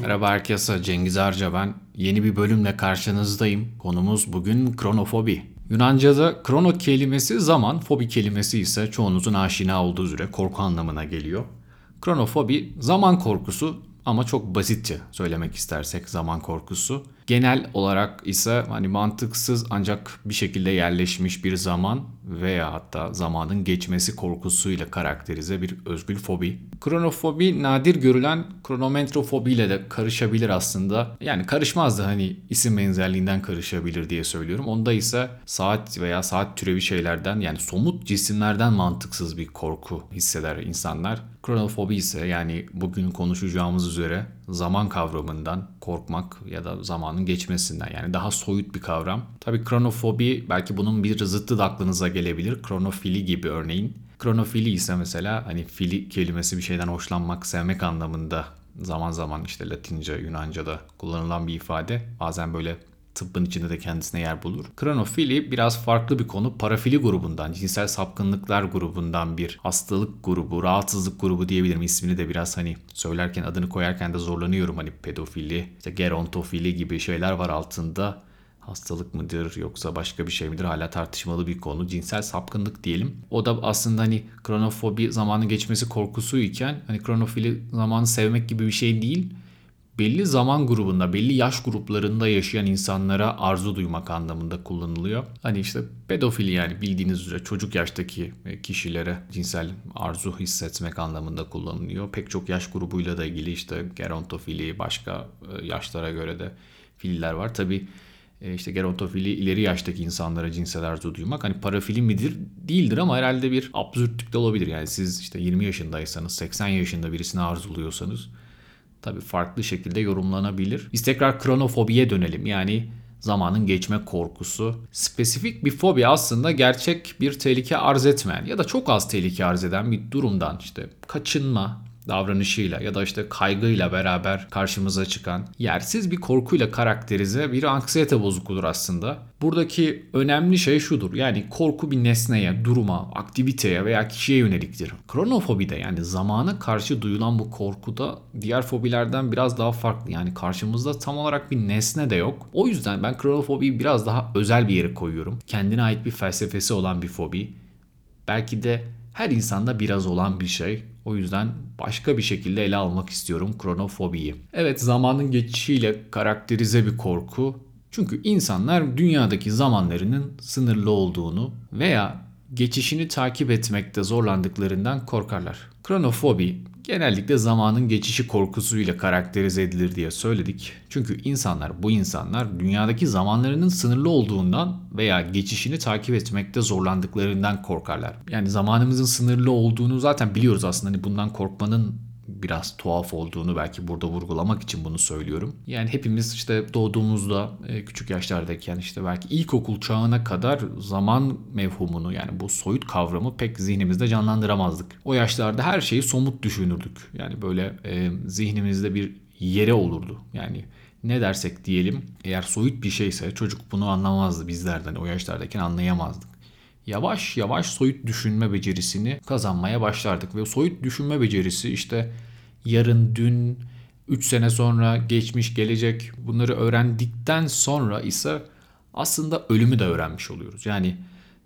Merhaba herkese, Cengiz Arca ben. Yeni bir bölümle karşınızdayım. Konumuz bugün kronofobi. Yunanca'da krono kelimesi zaman, fobi kelimesi ise çoğunuzun aşina olduğu üzere korku anlamına geliyor. Kronofobi zaman korkusu ama çok basitçe söylemek istersek zaman korkusu. Genel olarak ise hani mantıksız ancak bir şekilde yerleşmiş bir zaman veya hatta zamanın geçmesi korkusuyla karakterize bir özgül fobi. Kronofobi nadir görülen kronometrofobi ile de karışabilir aslında. Yani karışmazdı hani isim benzerliğinden karışabilir diye söylüyorum. Onda ise saat veya saat türevi şeylerden yani somut cisimlerden mantıksız bir korku hisseder insanlar. Kronofobi ise yani bugün konuşacağımız üzere zaman kavramından korkmak ya da zamanın geçmesinden yani daha soyut bir kavram. Tabii kronofobi belki bunun bir zıttı da aklınıza gelebilir. Kronofili gibi örneğin. Kronofili ise mesela hani fili kelimesi bir şeyden hoşlanmak, sevmek anlamında zaman zaman işte Latince, Yunanca'da kullanılan bir ifade. Bazen böyle tıbbın içinde de kendisine yer bulur. Kronofili biraz farklı bir konu. Parafili grubundan, cinsel sapkınlıklar grubundan bir hastalık grubu, rahatsızlık grubu diyebilirim. İsmini de biraz hani söylerken adını koyarken de zorlanıyorum. Hani pedofili, işte gerontofili gibi şeyler var altında hastalık mıdır yoksa başka bir şey midir hala tartışmalı bir konu. Cinsel sapkınlık diyelim. O da aslında hani kronofobi zamanı geçmesi korkusu iken hani kronofili zamanı sevmek gibi bir şey değil belli zaman grubunda, belli yaş gruplarında yaşayan insanlara arzu duymak anlamında kullanılıyor. Hani işte pedofili yani bildiğiniz üzere çocuk yaştaki kişilere cinsel arzu hissetmek anlamında kullanılıyor. Pek çok yaş grubuyla da ilgili işte gerontofili, başka e, yaşlara göre de filler var. Tabi e, işte gerontofili ileri yaştaki insanlara cinsel arzu duymak hani parafili midir değildir ama herhalde bir absürtlük de olabilir. Yani siz işte 20 yaşındaysanız 80 yaşında birisini arzuluyorsanız tabii farklı şekilde yorumlanabilir. Biz tekrar kronofobiye dönelim. Yani zamanın geçme korkusu. Spesifik bir fobi aslında gerçek bir tehlike arz etmeyen ya da çok az tehlike arz eden bir durumdan işte kaçınma, davranışıyla ya da işte kaygıyla beraber karşımıza çıkan yersiz bir korkuyla karakterize bir anksiyete bozukluğudur aslında. Buradaki önemli şey şudur. Yani korku bir nesneye, duruma, aktiviteye veya kişiye yöneliktir. Kronofobi de yani zamana karşı duyulan bu korku da diğer fobilerden biraz daha farklı. Yani karşımızda tam olarak bir nesne de yok. O yüzden ben kronofobiyi biraz daha özel bir yere koyuyorum. Kendine ait bir felsefesi olan bir fobi. Belki de her insanda biraz olan bir şey. O yüzden başka bir şekilde ele almak istiyorum kronofobiyi. Evet zamanın geçişiyle karakterize bir korku. Çünkü insanlar dünyadaki zamanlarının sınırlı olduğunu veya geçişini takip etmekte zorlandıklarından korkarlar. Kronofobi genellikle zamanın geçişi korkusuyla karakterize edilir diye söyledik. Çünkü insanlar, bu insanlar dünyadaki zamanlarının sınırlı olduğundan veya geçişini takip etmekte zorlandıklarından korkarlar. Yani zamanımızın sınırlı olduğunu zaten biliyoruz aslında. Hani bundan korkmanın biraz tuhaf olduğunu belki burada vurgulamak için bunu söylüyorum. Yani hepimiz işte doğduğumuzda e, küçük yaşlardayken işte belki ilkokul çağına kadar zaman mevhumunu yani bu soyut kavramı pek zihnimizde canlandıramazdık. O yaşlarda her şeyi somut düşünürdük. Yani böyle e, zihnimizde bir yere olurdu. Yani ne dersek diyelim eğer soyut bir şeyse çocuk bunu anlamazdı bizlerden o yaşlardayken anlayamazdık yavaş yavaş soyut düşünme becerisini kazanmaya başlardık. Ve soyut düşünme becerisi işte yarın, dün, 3 sene sonra, geçmiş, gelecek bunları öğrendikten sonra ise aslında ölümü de öğrenmiş oluyoruz. Yani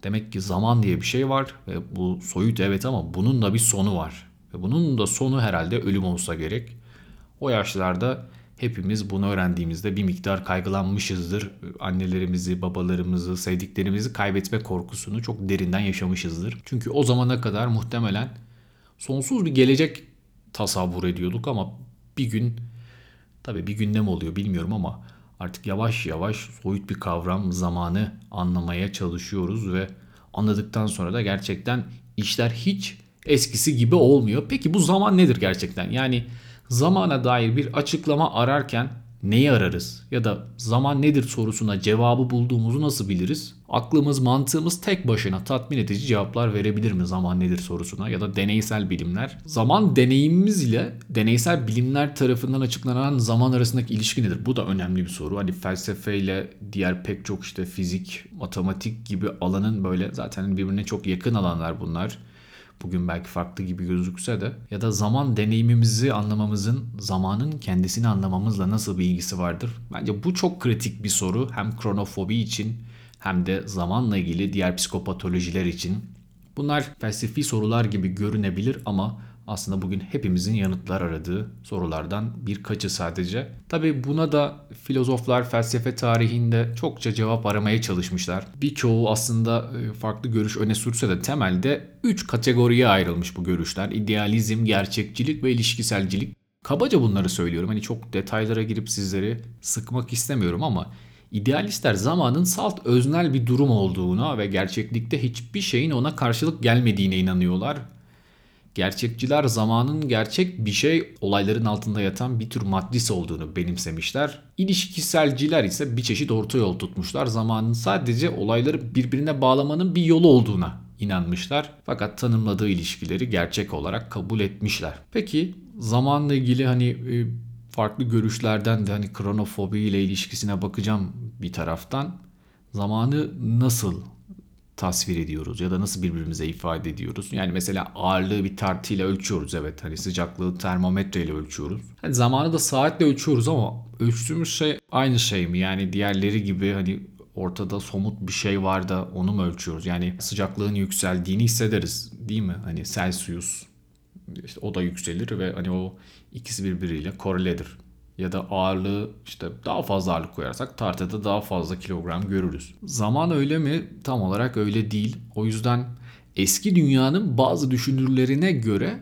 demek ki zaman diye bir şey var ve bu soyut evet ama bunun da bir sonu var. Ve bunun da sonu herhalde ölüm olsa gerek. O yaşlarda hepimiz bunu öğrendiğimizde bir miktar kaygılanmışızdır. Annelerimizi, babalarımızı, sevdiklerimizi kaybetme korkusunu çok derinden yaşamışızdır. Çünkü o zamana kadar muhtemelen sonsuz bir gelecek tasavvur ediyorduk ama bir gün tabii bir günde mi oluyor bilmiyorum ama artık yavaş yavaş soyut bir kavram zamanı anlamaya çalışıyoruz ve anladıktan sonra da gerçekten işler hiç eskisi gibi olmuyor. Peki bu zaman nedir gerçekten? Yani zamana dair bir açıklama ararken neyi ararız? Ya da zaman nedir sorusuna cevabı bulduğumuzu nasıl biliriz? Aklımız, mantığımız tek başına tatmin edici cevaplar verebilir mi zaman nedir sorusuna ya da deneysel bilimler? Zaman deneyimimiz ile deneysel bilimler tarafından açıklanan zaman arasındaki ilişki nedir? Bu da önemli bir soru. Hani felsefe ile diğer pek çok işte fizik, matematik gibi alanın böyle zaten birbirine çok yakın alanlar bunlar. Bugün belki farklı gibi gözükse de ya da zaman deneyimimizi anlamamızın zamanın kendisini anlamamızla nasıl bir ilgisi vardır? Bence bu çok kritik bir soru hem kronofobi için hem de zamanla ilgili diğer psikopatolojiler için. Bunlar felsefi sorular gibi görünebilir ama aslında bugün hepimizin yanıtlar aradığı sorulardan birkaçı sadece. Tabi buna da filozoflar felsefe tarihinde çokça cevap aramaya çalışmışlar. Birçoğu aslında e, farklı görüş öne sürse de temelde 3 kategoriye ayrılmış bu görüşler. İdealizm, gerçekçilik ve ilişkiselcilik. Kabaca bunları söylüyorum. Hani çok detaylara girip sizleri sıkmak istemiyorum ama İdealistler zamanın salt öznel bir durum olduğuna ve gerçeklikte hiçbir şeyin ona karşılık gelmediğine inanıyorlar Gerçekçiler zamanın gerçek bir şey olayların altında yatan bir tür maddis olduğunu benimsemişler. İlişkiselciler ise bir çeşit orta yol tutmuşlar. Zamanın sadece olayları birbirine bağlamanın bir yolu olduğuna inanmışlar. Fakat tanımladığı ilişkileri gerçek olarak kabul etmişler. Peki zamanla ilgili hani e, farklı görüşlerden de hani kronofobi ile ilişkisine bakacağım bir taraftan. Zamanı nasıl tasvir ediyoruz ya da nasıl birbirimize ifade ediyoruz. Yani mesela ağırlığı bir tartıyla ölçüyoruz evet. Hani sıcaklığı termometreyle ölçüyoruz. Hani zamanı da saatle ölçüyoruz ama ölçtüğümüz şey aynı şey mi? Yani diğerleri gibi hani ortada somut bir şey var da onu mu ölçüyoruz? Yani sıcaklığın yükseldiğini hissederiz değil mi? Hani Celsius işte o da yükselir ve hani o ikisi birbiriyle koreledir ya da ağırlığı işte daha fazla ağırlık koyarsak tartıda daha fazla kilogram görürüz. Zaman öyle mi? Tam olarak öyle değil. O yüzden eski dünyanın bazı düşünürlerine göre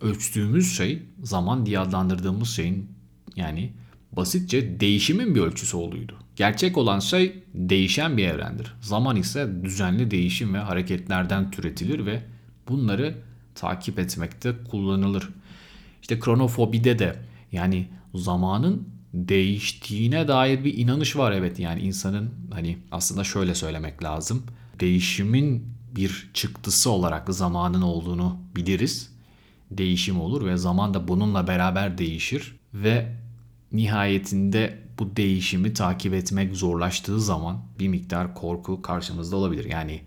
ölçtüğümüz şey zaman diye adlandırdığımız şeyin yani basitçe değişimin bir ölçüsü olduğuydu. Gerçek olan şey değişen bir evrendir. Zaman ise düzenli değişim ve hareketlerden türetilir ve bunları takip etmekte kullanılır. İşte kronofobide de yani zamanın değiştiğine dair bir inanış var evet yani insanın hani aslında şöyle söylemek lazım. Değişimin bir çıktısı olarak zamanın olduğunu biliriz. Değişim olur ve zaman da bununla beraber değişir ve nihayetinde bu değişimi takip etmek zorlaştığı zaman bir miktar korku karşımızda olabilir. Yani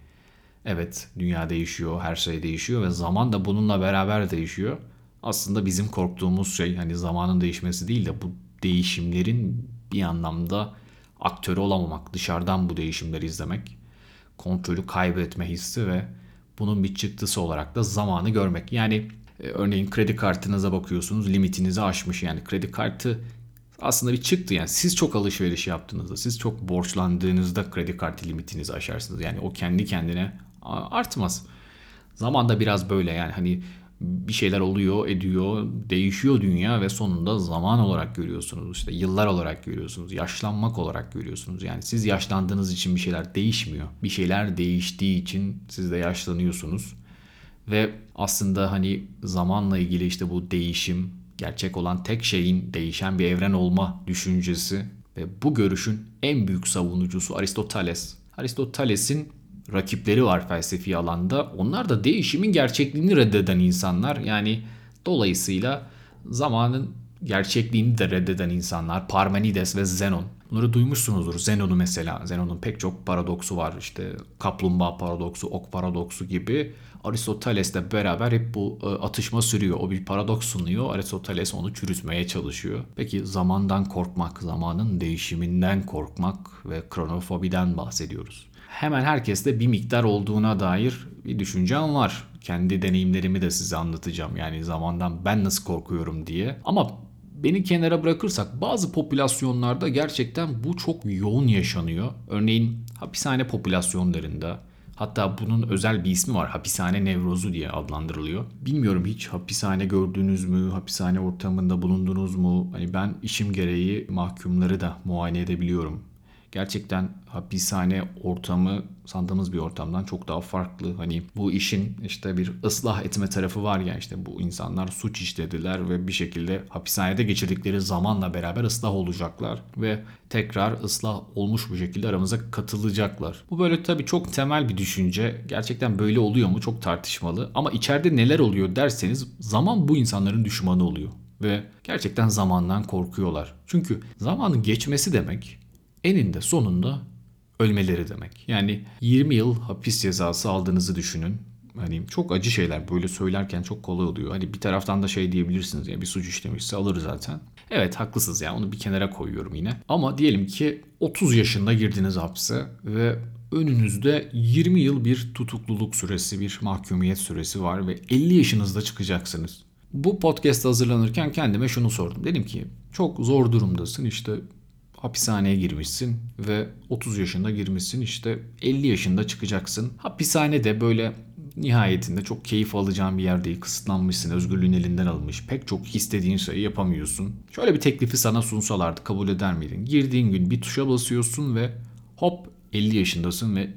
evet dünya değişiyor, her şey değişiyor ve zaman da bununla beraber değişiyor aslında bizim korktuğumuz şey hani zamanın değişmesi değil de bu değişimlerin bir anlamda aktörü olamamak, dışarıdan bu değişimleri izlemek, kontrolü kaybetme hissi ve bunun bir çıktısı olarak da zamanı görmek. Yani e, örneğin kredi kartınıza bakıyorsunuz limitinizi aşmış yani kredi kartı aslında bir çıktı yani siz çok alışveriş yaptığınızda siz çok borçlandığınızda kredi kartı limitinizi aşarsınız yani o kendi kendine artmaz. Zaman da biraz böyle yani hani bir şeyler oluyor, ediyor, değişiyor dünya ve sonunda zaman olarak görüyorsunuz. işte yıllar olarak görüyorsunuz, yaşlanmak olarak görüyorsunuz. Yani siz yaşlandığınız için bir şeyler değişmiyor. Bir şeyler değiştiği için siz de yaşlanıyorsunuz. Ve aslında hani zamanla ilgili işte bu değişim, gerçek olan tek şeyin değişen bir evren olma düşüncesi ve bu görüşün en büyük savunucusu Aristoteles. Aristoteles'in rakipleri var felsefi alanda. Onlar da değişimin gerçekliğini reddeden insanlar. Yani dolayısıyla zamanın gerçekliğini de reddeden insanlar. Parmenides ve Zenon. Bunları duymuşsunuzdur. Zenon'u mesela. Zenon'un pek çok paradoksu var. İşte kaplumbağa paradoksu, ok paradoksu gibi. Aristoteles'le beraber hep bu e, atışma sürüyor. O bir paradoks sunuyor. Aristoteles onu çürütmeye çalışıyor. Peki zamandan korkmak, zamanın değişiminden korkmak ve kronofobiden bahsediyoruz hemen herkeste bir miktar olduğuna dair bir düşüncem var. Kendi deneyimlerimi de size anlatacağım. Yani zamandan ben nasıl korkuyorum diye. Ama beni kenara bırakırsak bazı popülasyonlarda gerçekten bu çok yoğun yaşanıyor. Örneğin hapishane popülasyonlarında Hatta bunun özel bir ismi var. Hapishane nevrozu diye adlandırılıyor. Bilmiyorum hiç hapishane gördünüz mü? Hapishane ortamında bulundunuz mu? Hani ben işim gereği mahkumları da muayene edebiliyorum gerçekten hapishane ortamı sandığımız bir ortamdan çok daha farklı. Hani bu işin işte bir ıslah etme tarafı var ya işte bu insanlar suç işlediler ve bir şekilde hapishanede geçirdikleri zamanla beraber ıslah olacaklar ve tekrar ıslah olmuş bu şekilde aramıza katılacaklar. Bu böyle tabii çok temel bir düşünce. Gerçekten böyle oluyor mu çok tartışmalı ama içeride neler oluyor derseniz zaman bu insanların düşmanı oluyor ve gerçekten zamandan korkuyorlar. Çünkü zamanın geçmesi demek eninde sonunda ölmeleri demek. Yani 20 yıl hapis cezası aldığınızı düşünün. Hani çok acı şeyler böyle söylerken çok kolay oluyor. Hani bir taraftan da şey diyebilirsiniz ya bir suç işlemişse alır zaten. Evet haklısınız ya onu bir kenara koyuyorum yine. Ama diyelim ki 30 yaşında girdiniz hapse ve önünüzde 20 yıl bir tutukluluk süresi, bir mahkumiyet süresi var ve 50 yaşınızda çıkacaksınız. Bu podcast hazırlanırken kendime şunu sordum. Dedim ki çok zor durumdasın işte hapishaneye girmişsin ve 30 yaşında girmişsin işte 50 yaşında çıkacaksın. Hapishane de böyle nihayetinde çok keyif alacağın bir yer değil. Kısıtlanmışsın, özgürlüğün elinden alınmış. Pek çok istediğin şeyi yapamıyorsun. Şöyle bir teklifi sana sunsalardı kabul eder miydin? Girdiğin gün bir tuşa basıyorsun ve hop 50 yaşındasın ve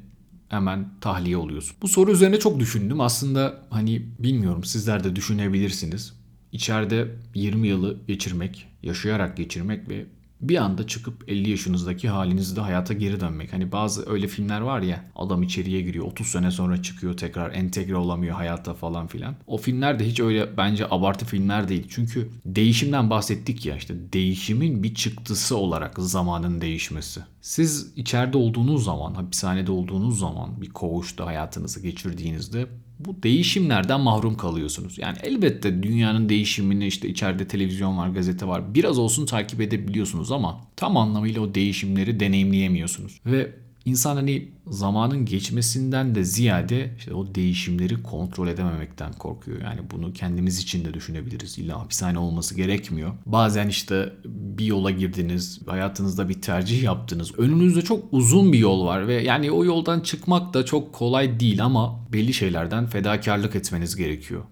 hemen tahliye oluyorsun. Bu soru üzerine çok düşündüm. Aslında hani bilmiyorum sizler de düşünebilirsiniz. İçeride 20 yılı geçirmek, yaşayarak geçirmek ve bir anda çıkıp 50 yaşınızdaki halinizde hayata geri dönmek. Hani bazı öyle filmler var ya adam içeriye giriyor 30 sene sonra çıkıyor tekrar entegre olamıyor hayatta falan filan. O filmler de hiç öyle bence abartı filmler değil. Çünkü değişimden bahsettik ya işte değişimin bir çıktısı olarak zamanın değişmesi. Siz içeride olduğunuz zaman, hapishanede olduğunuz zaman bir koğuşta hayatınızı geçirdiğinizde bu değişimlerden mahrum kalıyorsunuz. Yani elbette dünyanın değişimini işte içeride televizyon var, gazete var. Biraz olsun takip edebiliyorsunuz ama tam anlamıyla o değişimleri deneyimleyemiyorsunuz. Ve İnsan hani zamanın geçmesinden de ziyade işte o değişimleri kontrol edememekten korkuyor. Yani bunu kendimiz için de düşünebiliriz. İlla hapishane olması gerekmiyor. Bazen işte bir yola girdiniz, hayatınızda bir tercih yaptınız. Önünüzde çok uzun bir yol var ve yani o yoldan çıkmak da çok kolay değil ama belli şeylerden fedakarlık etmeniz gerekiyor.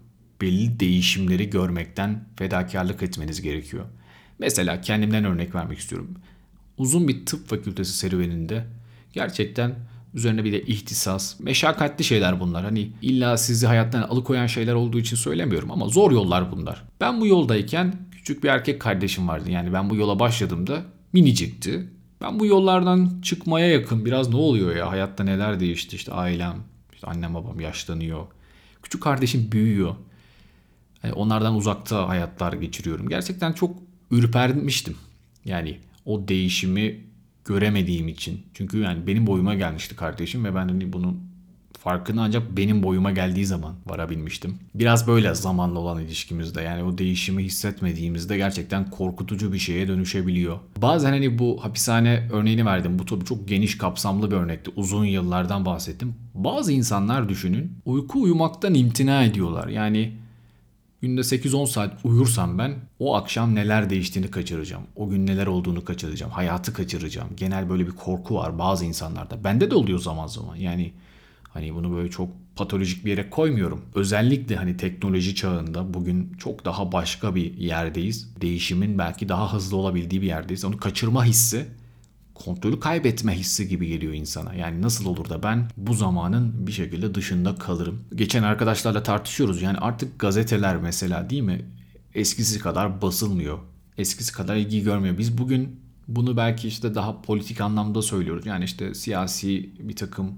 Belli değişimleri görmekten fedakarlık etmeniz gerekiyor. Mesela kendimden örnek vermek istiyorum. Uzun bir tıp fakültesi serüveninde Gerçekten üzerine bir de ihtisas, meşakkatli şeyler bunlar. Hani illa sizi hayattan alıkoyan şeyler olduğu için söylemiyorum ama zor yollar bunlar. Ben bu yoldayken küçük bir erkek kardeşim vardı. Yani ben bu yola başladığımda minicikti. Ben bu yollardan çıkmaya yakın biraz ne oluyor ya hayatta neler değişti işte ailem, işte annem babam yaşlanıyor. Küçük kardeşim büyüyor. Yani onlardan uzakta hayatlar geçiriyorum. Gerçekten çok ürpermiştim. Yani o değişimi göremediğim için. Çünkü yani benim boyuma gelmişti kardeşim ve ben hani bunun farkını ancak benim boyuma geldiği zaman varabilmiştim. Biraz böyle zamanla olan ilişkimizde yani o değişimi hissetmediğimizde gerçekten korkutucu bir şeye dönüşebiliyor. Bazen hani bu hapishane örneğini verdim. Bu tabii çok geniş kapsamlı bir örnekti. Uzun yıllardan bahsettim. Bazı insanlar düşünün uyku uyumaktan imtina ediyorlar. Yani Günde 8-10 saat uyursam ben o akşam neler değiştiğini kaçıracağım. O gün neler olduğunu kaçıracağım. Hayatı kaçıracağım. Genel böyle bir korku var bazı insanlarda. Bende de oluyor zaman zaman. Yani hani bunu böyle çok patolojik bir yere koymuyorum. Özellikle hani teknoloji çağında bugün çok daha başka bir yerdeyiz. Değişimin belki daha hızlı olabildiği bir yerdeyiz. Onu kaçırma hissi kontrolü kaybetme hissi gibi geliyor insana. Yani nasıl olur da ben bu zamanın bir şekilde dışında kalırım. Geçen arkadaşlarla tartışıyoruz. Yani artık gazeteler mesela değil mi? Eskisi kadar basılmıyor. Eskisi kadar ilgi görmüyor. Biz bugün bunu belki işte daha politik anlamda söylüyoruz. Yani işte siyasi bir takım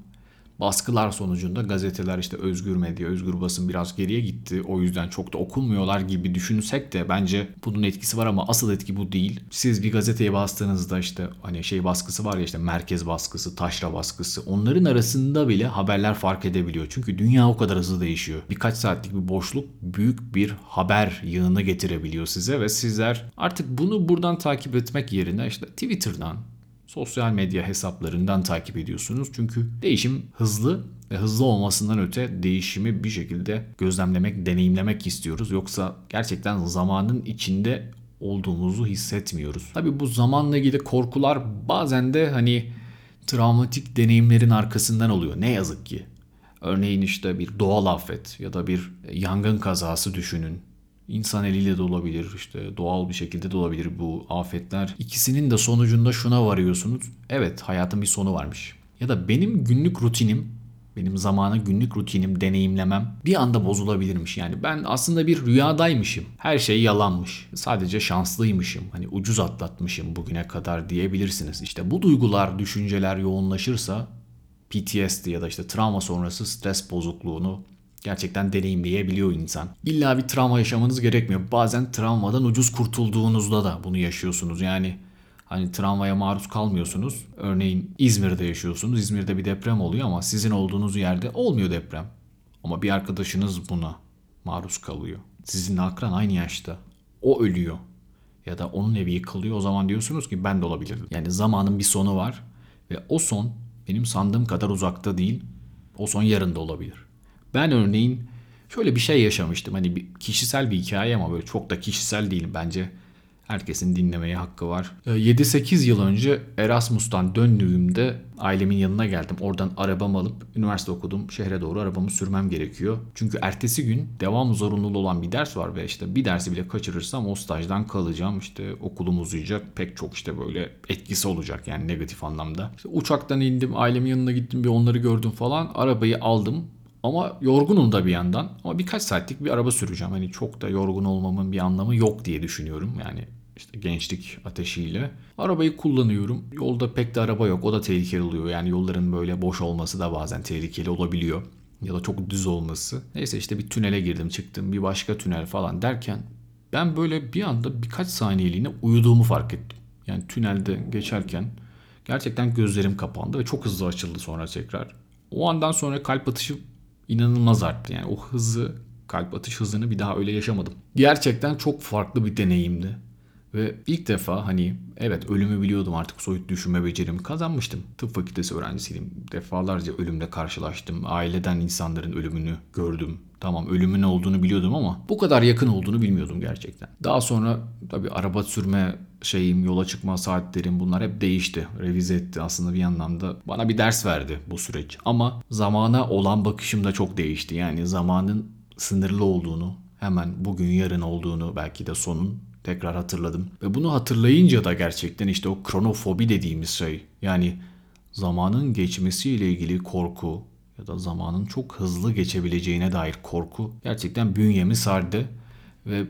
baskılar sonucunda gazeteler işte özgür medya, özgür basın biraz geriye gitti. O yüzden çok da okunmuyorlar gibi düşünsek de bence bunun etkisi var ama asıl etki bu değil. Siz bir gazeteye bastığınızda işte hani şey baskısı var ya işte merkez baskısı, taşra baskısı onların arasında bile haberler fark edebiliyor. Çünkü dünya o kadar hızlı değişiyor. Birkaç saatlik bir boşluk büyük bir haber yığını getirebiliyor size ve sizler artık bunu buradan takip etmek yerine işte Twitter'dan, sosyal medya hesaplarından takip ediyorsunuz. Çünkü değişim hızlı ve hızlı olmasından öte değişimi bir şekilde gözlemlemek, deneyimlemek istiyoruz. Yoksa gerçekten zamanın içinde olduğumuzu hissetmiyoruz. Tabi bu zamanla ilgili korkular bazen de hani travmatik deneyimlerin arkasından oluyor. Ne yazık ki. Örneğin işte bir doğal afet ya da bir yangın kazası düşünün İnsan eliyle de olabilir, işte doğal bir şekilde de olabilir bu afetler. İkisinin de sonucunda şuna varıyorsunuz. Evet hayatın bir sonu varmış. Ya da benim günlük rutinim, benim zamanı günlük rutinim, deneyimlemem bir anda bozulabilirmiş. Yani ben aslında bir rüyadaymışım. Her şey yalanmış. Sadece şanslıymışım. Hani ucuz atlatmışım bugüne kadar diyebilirsiniz. İşte bu duygular, düşünceler yoğunlaşırsa PTSD ya da işte travma sonrası stres bozukluğunu gerçekten deneyimleyebiliyor insan. İlla bir travma yaşamanız gerekmiyor. Bazen travmadan ucuz kurtulduğunuzda da bunu yaşıyorsunuz. Yani hani travmaya maruz kalmıyorsunuz. Örneğin İzmir'de yaşıyorsunuz. İzmir'de bir deprem oluyor ama sizin olduğunuz yerde olmuyor deprem. Ama bir arkadaşınız buna maruz kalıyor. Sizinle akran aynı yaşta. O ölüyor. Ya da onun evi yıkılıyor. O zaman diyorsunuz ki ben de olabilirdim. Yani zamanın bir sonu var. Ve o son benim sandığım kadar uzakta değil. O son yarın da olabilir. Ben örneğin şöyle bir şey yaşamıştım. Hani bir kişisel bir hikaye ama böyle çok da kişisel değil bence. Herkesin dinlemeye hakkı var. 7-8 ee, yıl önce Erasmus'tan döndüğümde ailemin yanına geldim. Oradan arabamı alıp üniversite okudum. Şehre doğru arabamı sürmem gerekiyor. Çünkü ertesi gün devam zorunluluğu olan bir ders var ve işte bir dersi bile kaçırırsam o stajdan kalacağım. İşte okulum uzayacak. Pek çok işte böyle etkisi olacak yani negatif anlamda. İşte uçaktan indim, ailemin yanına gittim bir onları gördüm falan. Arabayı aldım. Ama yorgunum da bir yandan. Ama birkaç saatlik bir araba süreceğim. Hani çok da yorgun olmamın bir anlamı yok diye düşünüyorum. Yani işte gençlik ateşiyle. Arabayı kullanıyorum. Yolda pek de araba yok. O da tehlikeli oluyor. Yani yolların böyle boş olması da bazen tehlikeli olabiliyor. Ya da çok düz olması. Neyse işte bir tünele girdim çıktım. Bir başka tünel falan derken ben böyle bir anda birkaç saniyeliğine uyuduğumu fark ettim. Yani tünelde geçerken gerçekten gözlerim kapandı ve çok hızlı açıldı sonra tekrar. O andan sonra kalp atışı inanılmaz arttı. Yani o hızı, kalp atış hızını bir daha öyle yaşamadım. Gerçekten çok farklı bir deneyimdi. Ve ilk defa hani evet ölümü biliyordum artık soyut düşünme becerimi kazanmıştım. Tıp fakültesi öğrencisiydim. Defalarca ölümle karşılaştım. Aileden insanların ölümünü gördüm. Tamam ölümün olduğunu biliyordum ama bu kadar yakın olduğunu bilmiyordum gerçekten. Daha sonra tabii araba sürme şeyim, yola çıkma saatlerim bunlar hep değişti. Revize etti aslında bir anlamda. Bana bir ders verdi bu süreç. Ama zamana olan bakışım da çok değişti. Yani zamanın sınırlı olduğunu, hemen bugün yarın olduğunu belki de sonun tekrar hatırladım. Ve bunu hatırlayınca da gerçekten işte o kronofobi dediğimiz şey yani zamanın geçmesiyle ilgili korku ya da zamanın çok hızlı geçebileceğine dair korku gerçekten bünyemi sardı ve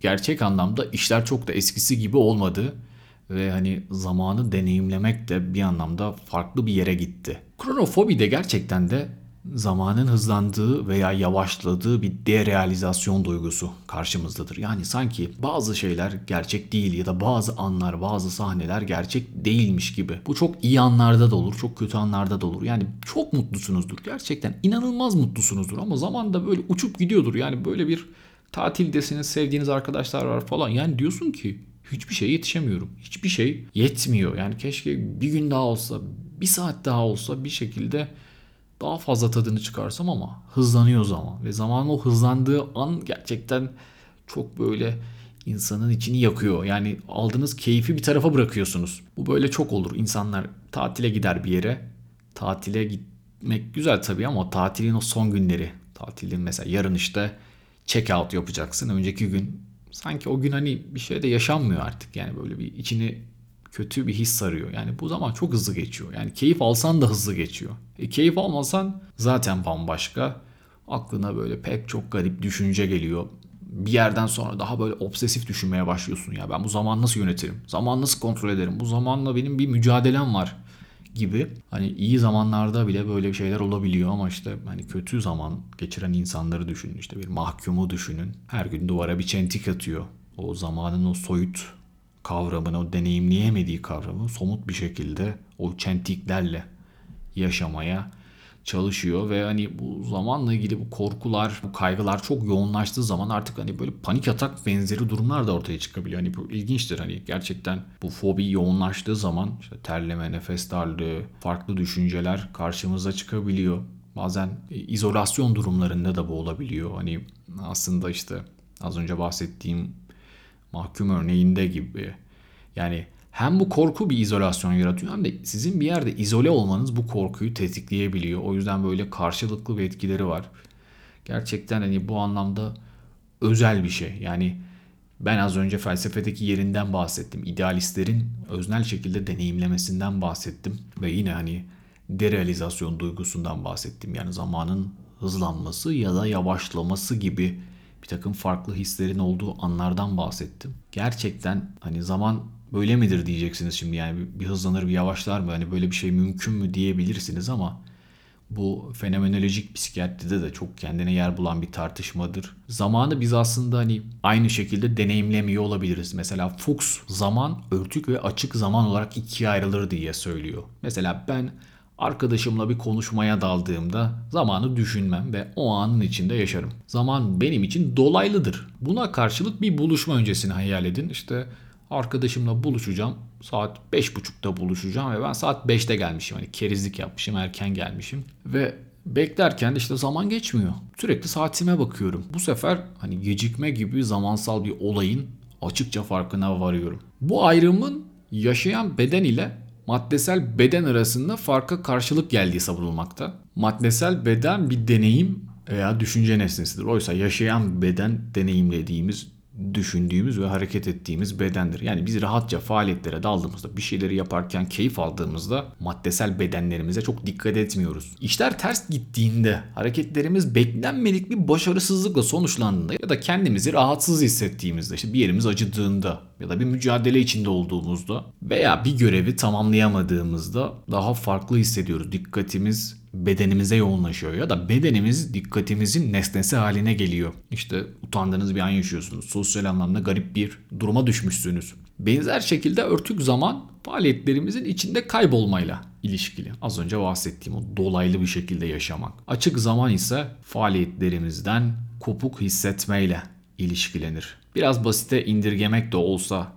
gerçek anlamda işler çok da eskisi gibi olmadı ve hani zamanı deneyimlemek de bir anlamda farklı bir yere gitti. Kronofobi de gerçekten de zamanın hızlandığı veya yavaşladığı bir derealizasyon duygusu karşımızdadır. Yani sanki bazı şeyler gerçek değil ya da bazı anlar, bazı sahneler gerçek değilmiş gibi. Bu çok iyi anlarda da olur, çok kötü anlarda da olur. Yani çok mutlusunuzdur. Gerçekten inanılmaz mutlusunuzdur ama zaman da böyle uçup gidiyordur. Yani böyle bir tatildesiniz, sevdiğiniz arkadaşlar var falan. Yani diyorsun ki hiçbir şey yetişemiyorum. Hiçbir şey yetmiyor. Yani keşke bir gün daha olsa, bir saat daha olsa bir şekilde daha fazla tadını çıkarsam ama hızlanıyor zaman ve zamanın o hızlandığı an gerçekten çok böyle insanın içini yakıyor. Yani aldığınız keyfi bir tarafa bırakıyorsunuz. Bu böyle çok olur. İnsanlar tatile gider bir yere. Tatile gitmek güzel tabii ama tatilin o son günleri. Tatilin mesela yarın işte check out yapacaksın. Önceki gün sanki o gün hani bir şey de yaşanmıyor artık. Yani böyle bir içini kötü bir his sarıyor. Yani bu zaman çok hızlı geçiyor. Yani keyif alsan da hızlı geçiyor. E, keyif almasan zaten bambaşka. Aklına böyle pek çok garip düşünce geliyor. Bir yerden sonra daha böyle obsesif düşünmeye başlıyorsun ya ben bu zaman nasıl yönetirim? Zaman nasıl kontrol ederim? Bu zamanla benim bir mücadelem var gibi. Hani iyi zamanlarda bile böyle şeyler olabiliyor ama işte hani kötü zaman geçiren insanları düşünün. İşte bir mahkumu düşünün. Her gün duvara bir çentik atıyor. O zamanın o soyut kavramını, o deneyimleyemediği kavramı somut bir şekilde o çentiklerle yaşamaya çalışıyor ve hani bu zamanla ilgili bu korkular, bu kaygılar çok yoğunlaştığı zaman artık hani böyle panik atak benzeri durumlar da ortaya çıkabiliyor. Hani bu ilginçtir hani gerçekten bu fobi yoğunlaştığı zaman işte terleme, nefes darlığı, farklı düşünceler karşımıza çıkabiliyor. Bazen izolasyon durumlarında da bu olabiliyor. Hani aslında işte az önce bahsettiğim mahkum örneğinde gibi. Yani hem bu korku bir izolasyon yaratıyor hem de sizin bir yerde izole olmanız bu korkuyu tetikleyebiliyor. O yüzden böyle karşılıklı bir etkileri var. Gerçekten hani bu anlamda özel bir şey. Yani ben az önce felsefedeki yerinden bahsettim. İdealistlerin öznel şekilde deneyimlemesinden bahsettim. Ve yine hani derealizasyon duygusundan bahsettim. Yani zamanın hızlanması ya da yavaşlaması gibi bir takım farklı hislerin olduğu anlardan bahsettim. Gerçekten hani zaman böyle midir diyeceksiniz şimdi yani bir hızlanır bir yavaşlar mı hani böyle bir şey mümkün mü diyebilirsiniz ama bu fenomenolojik psikiyatride de çok kendine yer bulan bir tartışmadır. Zamanı biz aslında hani aynı şekilde deneyimlemiyor olabiliriz. Mesela Fuchs zaman örtük ve açık zaman olarak ikiye ayrılır diye söylüyor. Mesela ben Arkadaşımla bir konuşmaya daldığımda zamanı düşünmem ve o anın içinde yaşarım. Zaman benim için dolaylıdır. Buna karşılık bir buluşma öncesini hayal edin. İşte arkadaşımla buluşacağım. Saat 5.30'da buluşacağım ve ben saat 5'te gelmişim. Hani kerizlik yapmışım, erken gelmişim. Ve beklerken işte zaman geçmiyor. Sürekli saatime bakıyorum. Bu sefer hani gecikme gibi zamansal bir olayın açıkça farkına varıyorum. Bu ayrımın yaşayan beden ile maddesel beden arasında farka karşılık geldiği savunulmakta. Maddesel beden bir deneyim veya düşünce nesnesidir. Oysa yaşayan beden deneyimlediğimiz düşündüğümüz ve hareket ettiğimiz bedendir. Yani biz rahatça faaliyetlere daldığımızda, bir şeyleri yaparken keyif aldığımızda maddesel bedenlerimize çok dikkat etmiyoruz. İşler ters gittiğinde, hareketlerimiz beklenmedik bir başarısızlıkla sonuçlandığında ya da kendimizi rahatsız hissettiğimizde, işte bir yerimiz acıdığında ya da bir mücadele içinde olduğumuzda veya bir görevi tamamlayamadığımızda daha farklı hissediyoruz. Dikkatimiz bedenimize yoğunlaşıyor ya da bedenimiz dikkatimizin nesnesi haline geliyor. İşte utandığınız bir an yaşıyorsunuz. Sosyal anlamda garip bir duruma düşmüşsünüz. Benzer şekilde örtük zaman faaliyetlerimizin içinde kaybolmayla ilişkili. Az önce bahsettiğim o dolaylı bir şekilde yaşamak. Açık zaman ise faaliyetlerimizden kopuk hissetmeyle ilişkilenir. Biraz basite indirgemek de olsa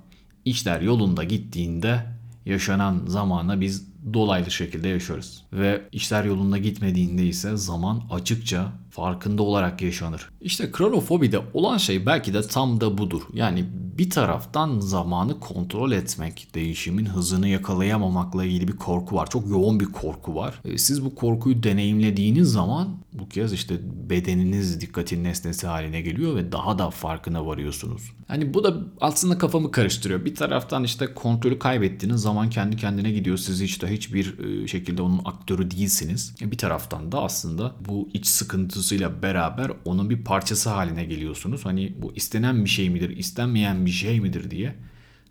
işler yolunda gittiğinde yaşanan zamana biz dolaylı şekilde yaşarız. Ve işler yolunda gitmediğinde ise zaman açıkça farkında olarak yaşanır. İşte kronofobide olan şey belki de tam da budur. Yani bir taraftan zamanı kontrol etmek, değişimin hızını yakalayamamakla ilgili bir korku var. Çok yoğun bir korku var. E, siz bu korkuyu deneyimlediğiniz zaman bu kez işte bedeniniz dikkatin nesnesi haline geliyor ve daha da farkına varıyorsunuz. Hani bu da aslında kafamı karıştırıyor. Bir taraftan işte kontrolü kaybettiğiniz zaman kendi kendine gidiyor. Siz işte hiçbir e, şekilde onun aktörü değilsiniz. Bir taraftan da aslında bu iç sıkıntısıyla beraber onun bir parçası haline geliyorsunuz. Hani bu istenen bir şey midir, istenmeyen bir şey midir diye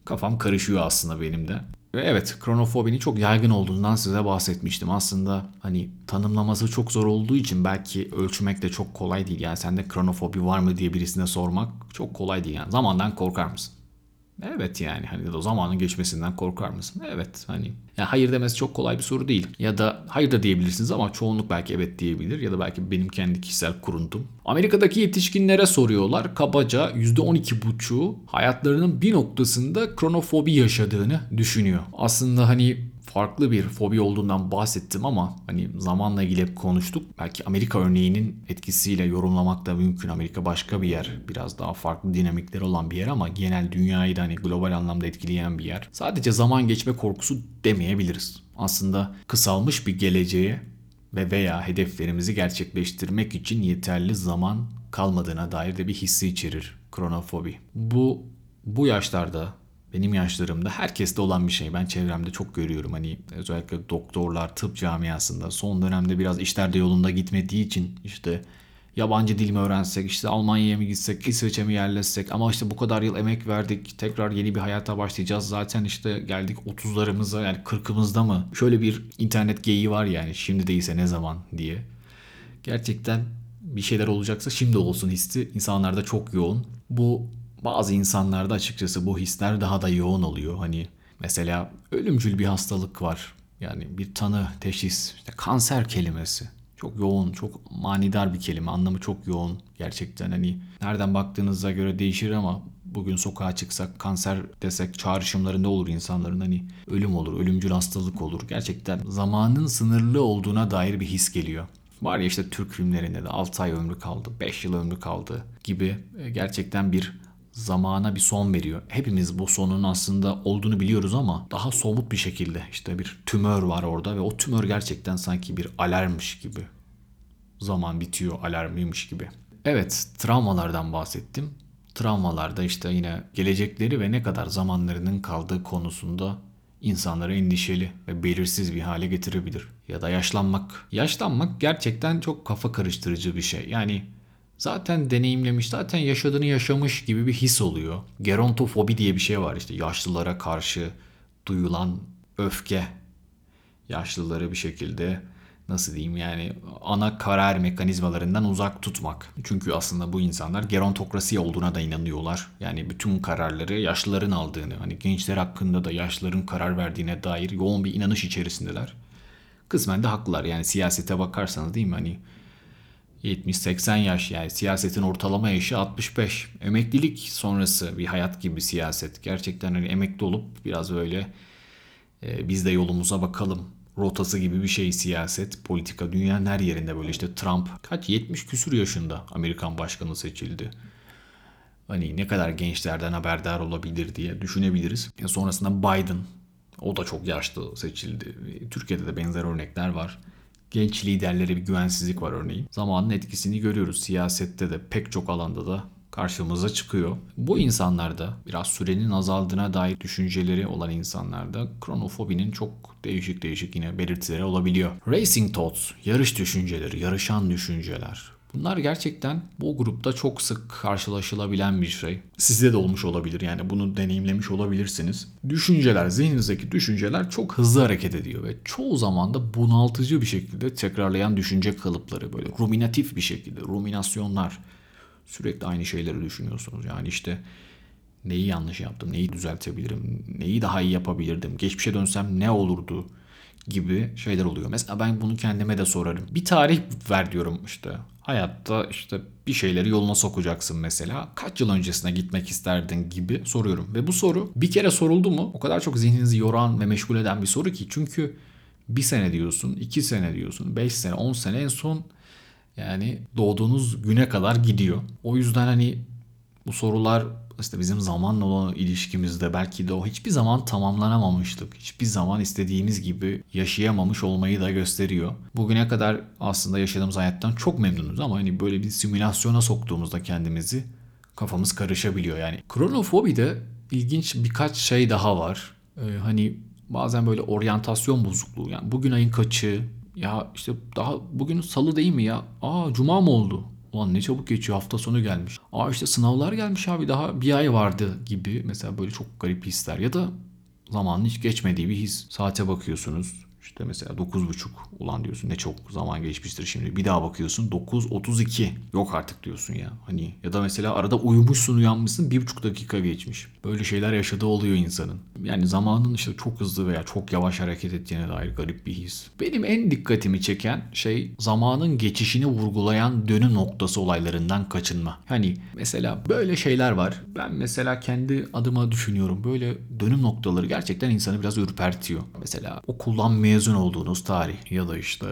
kafam karışıyor aslında benim de. Ve evet kronofobinin çok yaygın olduğundan size bahsetmiştim. Aslında hani tanımlaması çok zor olduğu için belki ölçmek de çok kolay değil. Yani sende kronofobi var mı diye birisine sormak çok kolay değil. Yani zamandan korkar mısın? Evet yani hani o zamanın geçmesinden korkar mısın? Evet hani yani hayır demesi çok kolay bir soru değil. Ya da hayır da diyebilirsiniz ama çoğunluk belki evet diyebilir ya da belki benim kendi kişisel kuruntum. Amerika'daki yetişkinlere soruyorlar. Kabaca %12,5'u hayatlarının bir noktasında kronofobi yaşadığını düşünüyor. Aslında hani farklı bir fobi olduğundan bahsettim ama hani zamanla ilgili hep konuştuk. Belki Amerika örneğinin etkisiyle yorumlamak da mümkün. Amerika başka bir yer. Biraz daha farklı dinamikleri olan bir yer ama genel dünyayı da hani global anlamda etkileyen bir yer. Sadece zaman geçme korkusu demeyebiliriz. Aslında kısalmış bir geleceğe ve veya hedeflerimizi gerçekleştirmek için yeterli zaman kalmadığına dair de bir hissi içerir kronofobi. Bu bu yaşlarda benim yaşlarımda herkeste olan bir şey. Ben çevremde çok görüyorum. Hani özellikle doktorlar, tıp camiasında son dönemde biraz işler de yolunda gitmediği için işte yabancı dil mi öğrensek, işte Almanya'ya mı gitsek, İsveç'e mi yerleşsek ama işte bu kadar yıl emek verdik, tekrar yeni bir hayata başlayacağız. Zaten işte geldik 30'larımıza yani 40'ımızda mı? Şöyle bir internet geyiği var yani şimdi değilse ne zaman diye. Gerçekten bir şeyler olacaksa şimdi olsun hissi insanlarda çok yoğun. Bu bazı insanlarda açıkçası bu hisler daha da yoğun oluyor. Hani mesela ölümcül bir hastalık var. Yani bir tanı, teşhis, işte kanser kelimesi. Çok yoğun, çok manidar bir kelime. Anlamı çok yoğun gerçekten. Hani nereden baktığınıza göre değişir ama bugün sokağa çıksak kanser desek çağrışımlarında olur insanların hani ölüm olur, ölümcül hastalık olur. Gerçekten zamanın sınırlı olduğuna dair bir his geliyor. Var ya işte Türk filmlerinde de 6 ay ömrü kaldı, 5 yıl ömrü kaldı gibi e, gerçekten bir zamana bir son veriyor. Hepimiz bu sonun aslında olduğunu biliyoruz ama daha somut bir şekilde işte bir tümör var orada ve o tümör gerçekten sanki bir alarmmış gibi. Zaman bitiyor alarmıymış gibi. Evet travmalardan bahsettim. Travmalarda işte yine gelecekleri ve ne kadar zamanlarının kaldığı konusunda insanları endişeli ve belirsiz bir hale getirebilir. Ya da yaşlanmak. Yaşlanmak gerçekten çok kafa karıştırıcı bir şey. Yani zaten deneyimlemiş, zaten yaşadığını yaşamış gibi bir his oluyor. Gerontofobi diye bir şey var işte yaşlılara karşı duyulan öfke. Yaşlıları bir şekilde nasıl diyeyim yani ana karar mekanizmalarından uzak tutmak. Çünkü aslında bu insanlar gerontokrasi olduğuna da inanıyorlar. Yani bütün kararları yaşlıların aldığını, hani gençler hakkında da yaşlıların karar verdiğine dair yoğun bir inanış içerisindeler. kısmen de haklılar. Yani siyasete bakarsanız değil mi hani 70-80 yaş yani siyasetin ortalama yaşı 65. Emeklilik sonrası bir hayat gibi siyaset. Gerçekten hani emekli olup biraz böyle e, biz de yolumuza bakalım rotası gibi bir şey siyaset, politika dünyanın her yerinde böyle işte Trump kaç 70 küsur yaşında Amerikan başkanı seçildi. Hani ne kadar gençlerden haberdar olabilir diye düşünebiliriz. Ya sonrasında Biden o da çok yaşlı seçildi. Türkiye'de de benzer örnekler var. Genç liderlere bir güvensizlik var örneğin. Zamanın etkisini görüyoruz. Siyasette de pek çok alanda da karşımıza çıkıyor. Bu insanlarda biraz sürenin azaldığına dair düşünceleri olan insanlarda kronofobinin çok değişik değişik yine belirtileri olabiliyor. Racing thoughts, yarış düşünceleri, yarışan düşünceler. Bunlar gerçekten bu grupta çok sık karşılaşılabilen bir şey. Sizde de olmuş olabilir yani bunu deneyimlemiş olabilirsiniz. Düşünceler, zihninizdeki düşünceler çok hızlı hareket ediyor ve çoğu zaman da bunaltıcı bir şekilde tekrarlayan düşünce kalıpları böyle ruminatif bir şekilde, ruminasyonlar. Sürekli aynı şeyleri düşünüyorsunuz. Yani işte neyi yanlış yaptım, neyi düzeltebilirim, neyi daha iyi yapabilirdim, geçmişe dönsem ne olurdu gibi şeyler oluyor. Mesela ben bunu kendime de sorarım. Bir tarih ver diyorum işte. Hayatta işte bir şeyleri yoluna sokacaksın mesela. Kaç yıl öncesine gitmek isterdin gibi soruyorum. Ve bu soru bir kere soruldu mu o kadar çok zihninizi yoran ve meşgul eden bir soru ki. Çünkü bir sene diyorsun, iki sene diyorsun, beş sene, on sene en son yani doğduğunuz güne kadar gidiyor. O yüzden hani bu sorular işte bizim zamanla olan ilişkimizde belki de o hiçbir zaman tamamlanamamıştık. Hiçbir zaman istediğimiz gibi yaşayamamış olmayı da gösteriyor. Bugüne kadar aslında yaşadığımız hayattan çok memnunuz ama hani böyle bir simülasyona soktuğumuzda kendimizi kafamız karışabiliyor. Yani kronofobide ilginç birkaç şey daha var. Ee, hani bazen böyle oryantasyon bozukluğu. Yani bugün ayın kaçı, ya işte daha bugün salı değil mi ya? Aa cuma mı oldu? Ulan ne çabuk geçiyor hafta sonu gelmiş. Aa işte sınavlar gelmiş abi daha bir ay vardı gibi mesela böyle çok garip hisler. Ya da zamanın hiç geçmediği bir his. Saate bakıyorsunuz işte mesela 9.30 ulan diyorsun ne çok zaman geçmiştir şimdi. Bir daha bakıyorsun 9.32 yok artık diyorsun ya. Hani ya da mesela arada uyumuşsun uyanmışsın bir buçuk dakika geçmiş. Böyle şeyler yaşadığı oluyor insanın. Yani zamanın işte çok hızlı veya çok yavaş hareket ettiğine dair garip bir his. Benim en dikkatimi çeken şey zamanın geçişini vurgulayan dönüm noktası olaylarından kaçınma. Hani mesela böyle şeyler var. Ben mesela kendi adıma düşünüyorum. Böyle dönüm noktaları gerçekten insanı biraz ürpertiyor. Mesela okuldan mezun olduğunuz tarih ya da işte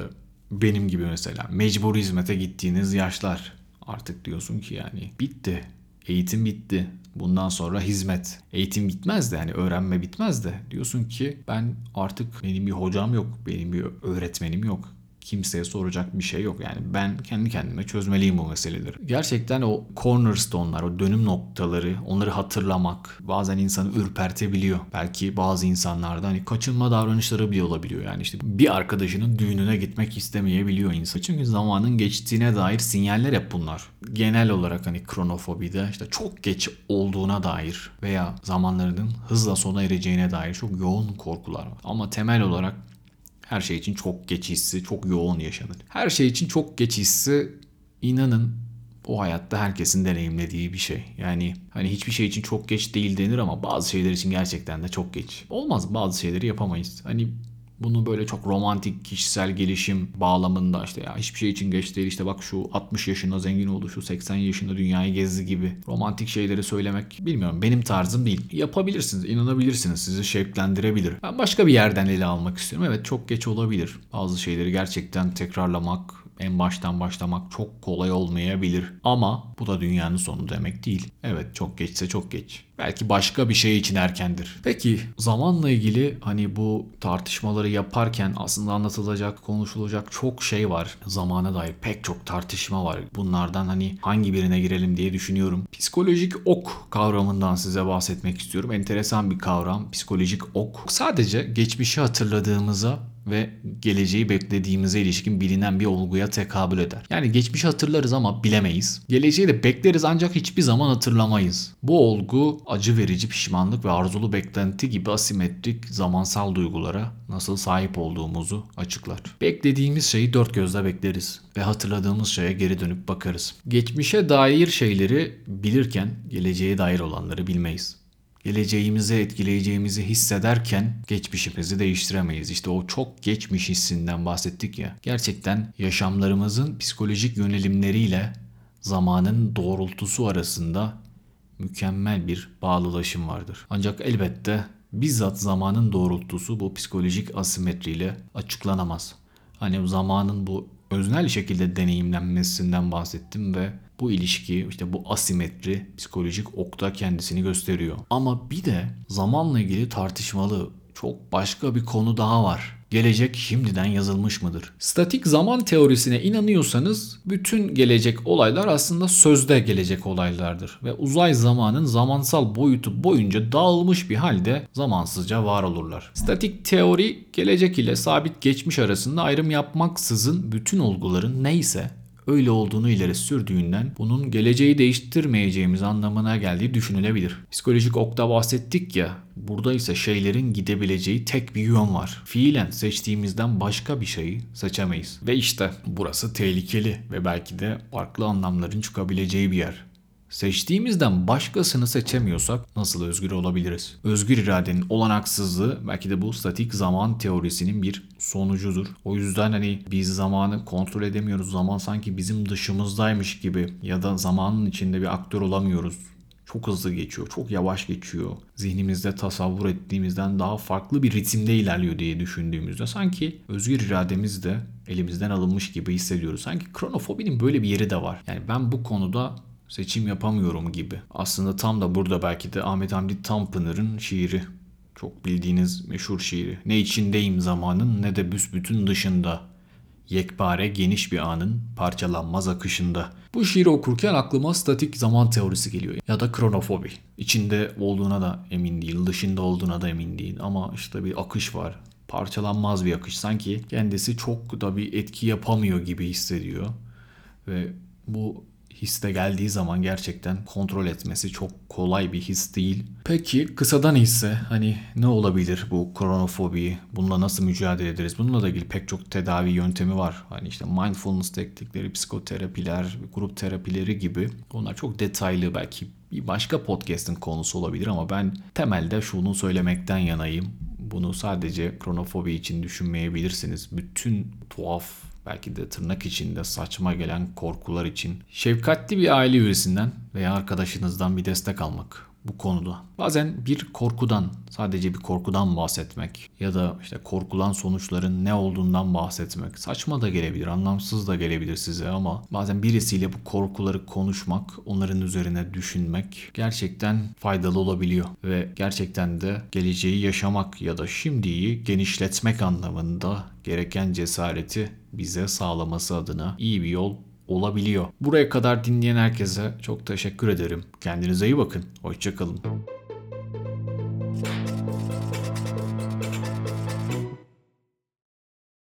benim gibi mesela mecbur hizmete gittiğiniz yaşlar. Artık diyorsun ki yani bitti. Eğitim bitti. Bundan sonra hizmet. Eğitim bitmez de yani öğrenme bitmez de diyorsun ki ben artık benim bir hocam yok, benim bir öğretmenim yok kimseye soracak bir şey yok. Yani ben kendi kendime çözmeliyim bu meseleleri. Gerçekten o cornerstone'lar, o dönüm noktaları, onları hatırlamak bazen insanı ürpertebiliyor. Belki bazı insanlarda hani kaçınma davranışları bile olabiliyor. Yani işte bir arkadaşının düğününe gitmek istemeyebiliyor insan. Çünkü zamanın geçtiğine dair sinyaller hep bunlar. Genel olarak hani kronofobide işte çok geç olduğuna dair veya zamanlarının hızla sona ereceğine dair çok yoğun korkular var. Ama temel olarak her şey için çok geç hissi çok yoğun yaşanır. Her şey için çok geç hissi inanın o hayatta herkesin deneyimlediği bir şey. Yani hani hiçbir şey için çok geç değil denir ama bazı şeyler için gerçekten de çok geç. Olmaz bazı şeyleri yapamayız. Hani bunu böyle çok romantik kişisel gelişim bağlamında işte ya hiçbir şey için geç değil işte bak şu 60 yaşında zengin oldu şu 80 yaşında dünyayı gezdi gibi romantik şeyleri söylemek bilmiyorum benim tarzım değil. Yapabilirsiniz inanabilirsiniz sizi şevklendirebilir. Ben başka bir yerden ele almak istiyorum. Evet çok geç olabilir. Bazı şeyleri gerçekten tekrarlamak en baştan başlamak çok kolay olmayabilir. Ama bu da dünyanın sonu demek değil. Evet çok geçse çok geç. Belki başka bir şey için erkendir. Peki zamanla ilgili hani bu tartışmaları yaparken aslında anlatılacak, konuşulacak çok şey var. Zamana dair pek çok tartışma var. Bunlardan hani hangi birine girelim diye düşünüyorum. Psikolojik ok kavramından size bahsetmek istiyorum. Enteresan bir kavram. Psikolojik ok. Sadece geçmişi hatırladığımıza ve geleceği beklediğimize ilişkin bilinen bir olguya tekabül eder. Yani geçmişi hatırlarız ama bilemeyiz. Geleceği de bekleriz ancak hiçbir zaman hatırlamayız. Bu olgu acı verici pişmanlık ve arzulu beklenti gibi asimetrik zamansal duygulara nasıl sahip olduğumuzu açıklar. Beklediğimiz şeyi dört gözle bekleriz ve hatırladığımız şeye geri dönüp bakarız. Geçmişe dair şeyleri bilirken geleceğe dair olanları bilmeyiz geleceğimizi etkileyeceğimizi hissederken geçmişimizi değiştiremeyiz. İşte o çok geçmiş hissinden bahsettik ya. Gerçekten yaşamlarımızın psikolojik yönelimleriyle zamanın doğrultusu arasında mükemmel bir bağlılaşım vardır. Ancak elbette bizzat zamanın doğrultusu bu psikolojik asimetriyle açıklanamaz. Hani zamanın bu öznel şekilde deneyimlenmesinden bahsettim ve bu ilişki işte bu asimetri psikolojik okta kendisini gösteriyor. Ama bir de zamanla ilgili tartışmalı çok başka bir konu daha var gelecek şimdiden yazılmış mıdır? Statik zaman teorisine inanıyorsanız bütün gelecek olaylar aslında sözde gelecek olaylardır ve uzay zamanın zamansal boyutu boyunca dağılmış bir halde zamansızca var olurlar. Statik teori gelecek ile sabit geçmiş arasında ayrım yapmaksızın bütün olguların neyse öyle olduğunu ileri sürdüğünden bunun geleceği değiştirmeyeceğimiz anlamına geldiği düşünülebilir. Psikolojik okta bahsettik ya, burada ise şeylerin gidebileceği tek bir yön var. Fiilen seçtiğimizden başka bir şeyi seçemeyiz. Ve işte burası tehlikeli ve belki de farklı anlamların çıkabileceği bir yer. Seçtiğimizden başkasını seçemiyorsak nasıl özgür olabiliriz? Özgür iradenin olanaksızlığı belki de bu statik zaman teorisinin bir sonucudur. O yüzden hani biz zamanı kontrol edemiyoruz. Zaman sanki bizim dışımızdaymış gibi ya da zamanın içinde bir aktör olamıyoruz. Çok hızlı geçiyor, çok yavaş geçiyor. Zihnimizde tasavvur ettiğimizden daha farklı bir ritimde ilerliyor diye düşündüğümüzde sanki özgür irademiz de elimizden alınmış gibi hissediyoruz. Sanki kronofobinin böyle bir yeri de var. Yani ben bu konuda seçim yapamıyorum gibi. Aslında tam da burada belki de Ahmet Hamdi Tanpınar'ın şiiri. Çok bildiğiniz meşhur şiiri. Ne içindeyim zamanın ne de büsbütün dışında. Yekpare geniş bir anın parçalanmaz akışında. Bu şiiri okurken aklıma statik zaman teorisi geliyor. Ya da kronofobi. İçinde olduğuna da emin değil, dışında olduğuna da emin değil. Ama işte bir akış var. Parçalanmaz bir akış. Sanki kendisi çok da bir etki yapamıyor gibi hissediyor. Ve bu histe geldiği zaman gerçekten kontrol etmesi çok kolay bir his değil. Peki kısadan ise hani ne olabilir bu kronofobi? Bununla nasıl mücadele ederiz? Bununla da ilgili pek çok tedavi yöntemi var. Hani işte mindfulness teknikleri, psikoterapiler, grup terapileri gibi. Onlar çok detaylı belki bir başka podcast'in konusu olabilir ama ben temelde şunu söylemekten yanayım. Bunu sadece kronofobi için düşünmeyebilirsiniz. Bütün tuhaf belki de tırnak içinde saçma gelen korkular için şefkatli bir aile üyesinden veya arkadaşınızdan bir destek almak bu konuda. Bazen bir korkudan, sadece bir korkudan bahsetmek ya da işte korkulan sonuçların ne olduğundan bahsetmek saçma da gelebilir, anlamsız da gelebilir size ama bazen birisiyle bu korkuları konuşmak, onların üzerine düşünmek gerçekten faydalı olabiliyor ve gerçekten de geleceği yaşamak ya da şimdiyi genişletmek anlamında gereken cesareti bize sağlaması adına iyi bir yol olabiliyor. Buraya kadar dinleyen herkese çok teşekkür ederim. Kendinize iyi bakın. Hoşçakalın.